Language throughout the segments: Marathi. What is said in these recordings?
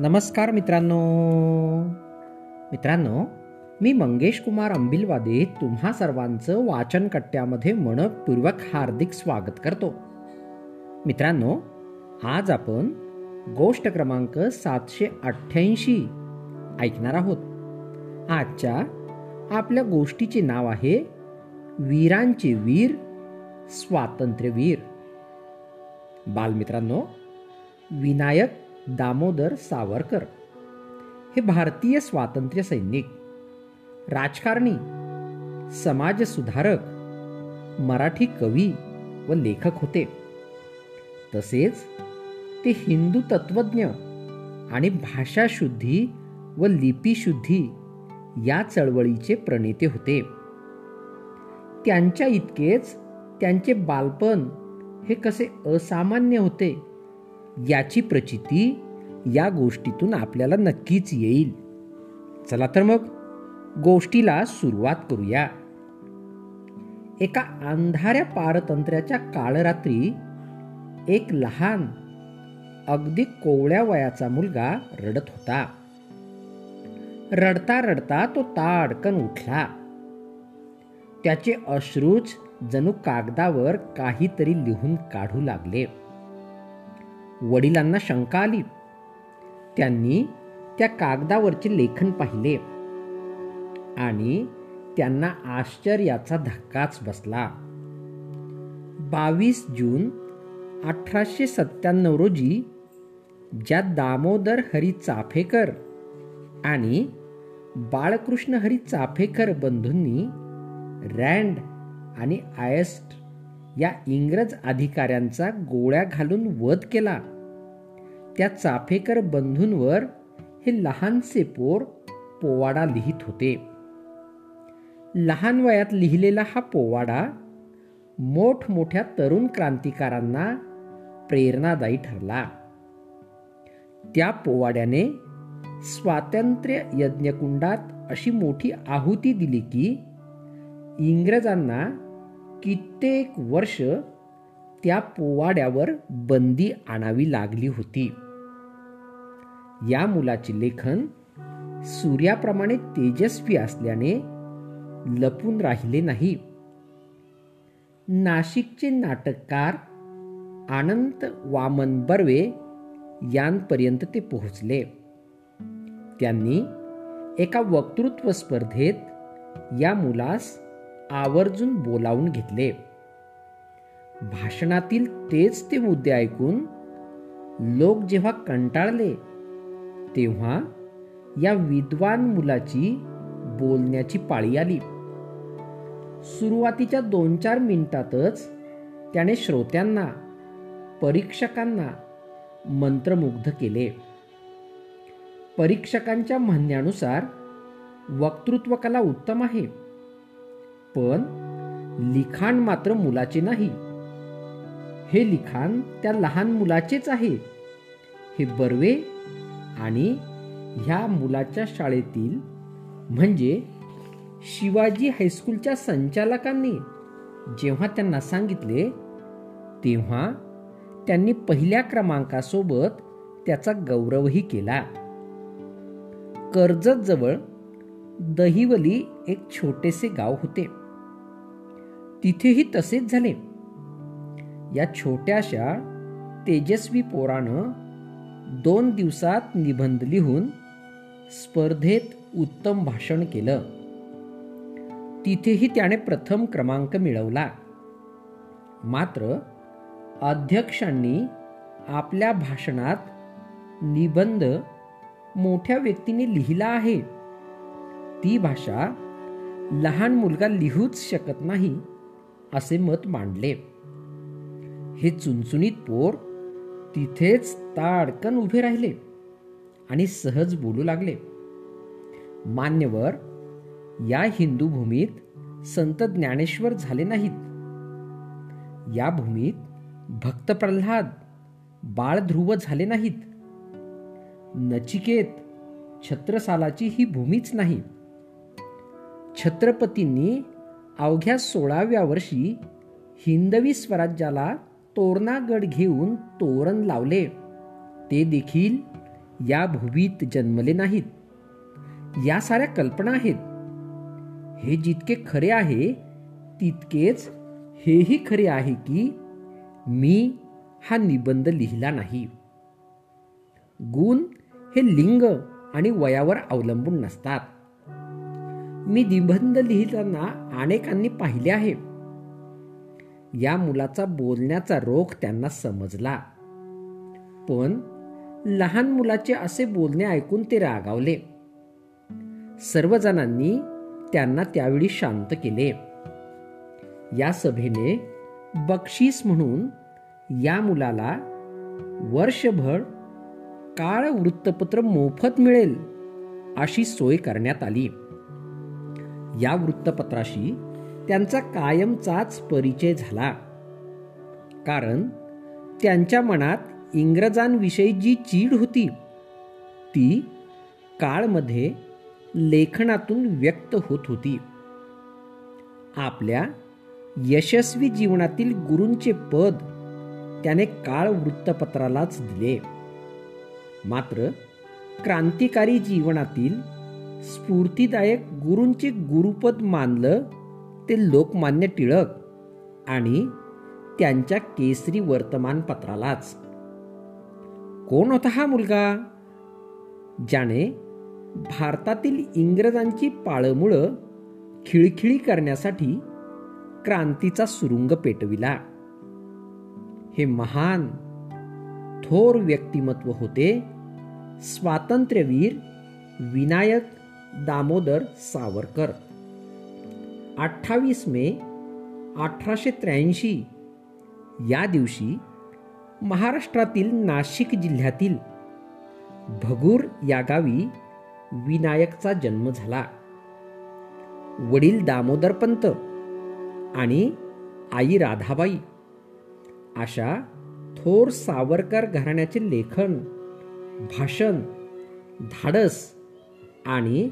नमस्कार मित्रांनो. मित्रांनो मी मंगेश कुमार अंबिलवादे तुम्हा सर्वांचं वाचन कट्ट्यामध्ये मनपूर्वक हार्दिक स्वागत करतो. मित्रांनो आज आपण गोष्ट क्रमांक सातशे अठ्ठ्याऐंशी ऐकणार आहोत. आजच्या आपल्या गोष्टीचे नाव आहे वीरांचे वीर स्वातंत्र्यवीर. बालमित्रांनो विनायक दामोदर सावरकर. हे भारतीय स्वातंत्र्य सैनिक राजकारणी समाजसुधारक मराठी कवी व लेखक होते. तसेच ते हिंदू तत्वज्ञ आणि भाषाशुद्धी व लिपीशुद्धी या चळवळीचे प्रणेते होते. त्यांच्या इतकेच त्यांचे बालपण हे कसे असामान्य होते याची प्रचिती या गोष्टीतून आपल्याला नक्कीच येईल. चला तर मग गोष्टीला सुरुवात करूया. एका अंधाऱ्या पारतंत्र्याच्या काळरात्री एक लहान अगदी कोवळ्या वयाचा मुलगा रडत होता. रडता रडता तो ताडकन उठला. त्याचे अश्रूच जणू कागदावर काहीतरी लिहून काढू लागले. वडिलांना शंका आली. त्यांनी त्या कागदावरचे लेखन पाहिले आणि त्यांना आश्चर्याचा धक्काच बसला. बावीस जून अठराशे सत्त्याण्णव रोजी ज्या दामोदर हरी चाफेकर आणि बाळकृष्ण हरी चाफेकर बंधूंनी रँड आणि आयस्ट या इंग्रज अधिकाऱ्यांचा गोळ्या घालून वध केला त्या चाफेकर बंधूंवर हे लहानसे पोर पोवाडा लिहित होते. लहान वयात लिहिलेला हा पोवाडा मोठमोठ्या तरुण क्रांतिकारांना प्रेरणादायी ठरला. त्या पोवाड्याने स्वातंत्र्य यज्ञकुंडात अशी मोठी आहुती दिली की इंग्रजांना कित्येक वर्ष त्या पोवाड्यावर बंदी आणावी लागली होती. या मुलाचे लेखन सूर्याप्रमाणे तेजस्वी असल्याने लपून राहिले नाही. नाशिकचे नाटककार आनंद वामन बर्वे यांपर्यंत ते पोहोचले. त्यांनी एका वक्तृत्व स्पर्धेत या मुलास आवर्जून बोलावून घेतले. भाषणातील तेच ते मुद्दे ऐकून लोक जेव्हा कंटाळले तेव्हा या विद्वान मुलाची बोलण्याची पाळी आली. सुरुवातीच्या दोन चार मिनिटातच त्याने श्रोत्यांना परीक्षकांना मंत्रमुग्ध केले. परीक्षकांच्या म्हणण्यानुसार वक्तृत्व कला उत्तम आहे पण लिखाण मात्र मुलाचे नाही. हे लिखाण त्या लहान मुलाचेच आहे. हे बर्वे आणि ह्या मुलाच्या शाळेतील म्हणजे शिवाजी हायस्कूलच्या संचालकांनी जेव्हा त्यांना सांगितले तेव्हा त्यांनी पहिल्या क्रमांकासोबत त्याचा गौरवही केला. कर्जत जवळ दहिवली एक छोटेसे गाव होते. तिथेही तसेच झाले. या छोट्याशा तेजस्वी पोरानं दोन दिवसात निबंध लिहून स्पर्धेत उत्तम भाषण केलं. तिथेही त्याने प्रथम क्रमांक मिळवला. मात्र अध्यक्षांनी आपल्या भाषणात निबंध मोठ्या व्यक्तीने लिहिला आहे. ती भाषा लहान मुलगा लिहूच शकत नाही असे मत मांडले. हे चुनचुनीत पोर तिथेच ताडकन उभे राहिले आणि सहज बोलू लागले. मान्यवर या हिंदू भूमीत संत ज्ञानेश्वर झाले नाहीत. या भूमीत भक्त प्रल्हाद बाळ ध्रुव झाले नाहीत. नचिकेत छत्रसालाची ही भूमीच नाही. छत्रपतींनी अवघ्या सोळाव्या वर्षी हिंदवी स्वराज्याला तोरणागड घेऊन तोरण लावले. ते देखील या भुवीत जन्मले नाहीत. या साऱ्या कल्पना आहेत. हे जितके खरे आहे तितकेच हेही खरे आहे की मी हा निबंध लिहिला नाही. गुण हे लिंग आणि वयावर अवलंबून नसतात. मी निबंध लिहिताना अनेकांनी पाहिले आहे. या मुलाचा बोलण्याचा रोग त्यांना समजला. पण लहान मुलाचे असे बोलणे ऐकून ते रागावले. सर्वजणांनी त्यांना त्यावेळी शांत केले. या सभेने बक्षीस म्हणून या मुलाला वर्षभर काळ वृत्तपत्र मोफत मिळेल अशी सोय करण्यात आली. या वृत्तपत्राशी त्यांचा कायमचाच परिचय झाला. कारण त्यांच्या मनात इंग्रजांविषयी जी चीड होती ती काळमध्ये लेखनातून व्यक्त होत होती. आपल्या यशस्वी जीवनातील गुरूंचे पद त्याने काळ वृत्तपत्रालाच दिले. मात्र क्रांतिकारी जीवनातील स्फूर्तीदायक गुरूंचे गुरुपद मानलं ते लोकमान्य टिळक आणि त्यांच्या केसरी वर्तमानपत्रालाच. कोण होता हा मुलगा? ज्याने भारतातील इंग्रजांची पाळमुळं खिळखिळी करण्यासाठी क्रांतीचा सुरुंग पेटविला. हे महान थोर व्यक्तिमत्व होते स्वातंत्र्यवीर विनायक दामोदर सावरकर. अठ्ठावीस मे अठराशे त्र्याऐंशी. या दिवशी महाराष्ट्रातील नाशिक जिल्ह्यातील भगूर या गावी विनायकचा जन्म झाला. वडील दामोदरपंत आणि आई राधाबाई अशा थोर सावरकर घराण्याचे लेखन भाषण धाडस आणि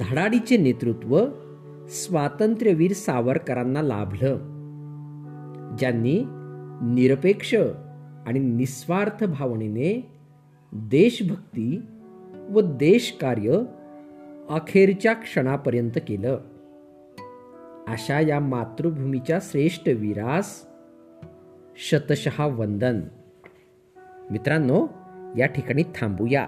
धडाडीचे नेतृत्व स्वातंत्र्यवीर सावरकरांना लाभलं. ज्यांनी निरपेक्ष आणि निस्वार्थ भावनेने देशभक्ती व देशकार्य अखेरच्या क्षणापर्यंत केलं. अशा या मातृभूमीच्या श्रेष्ठ वीरास शतशहा वंदन. मित्रांनो या ठिकाणी थांबूया.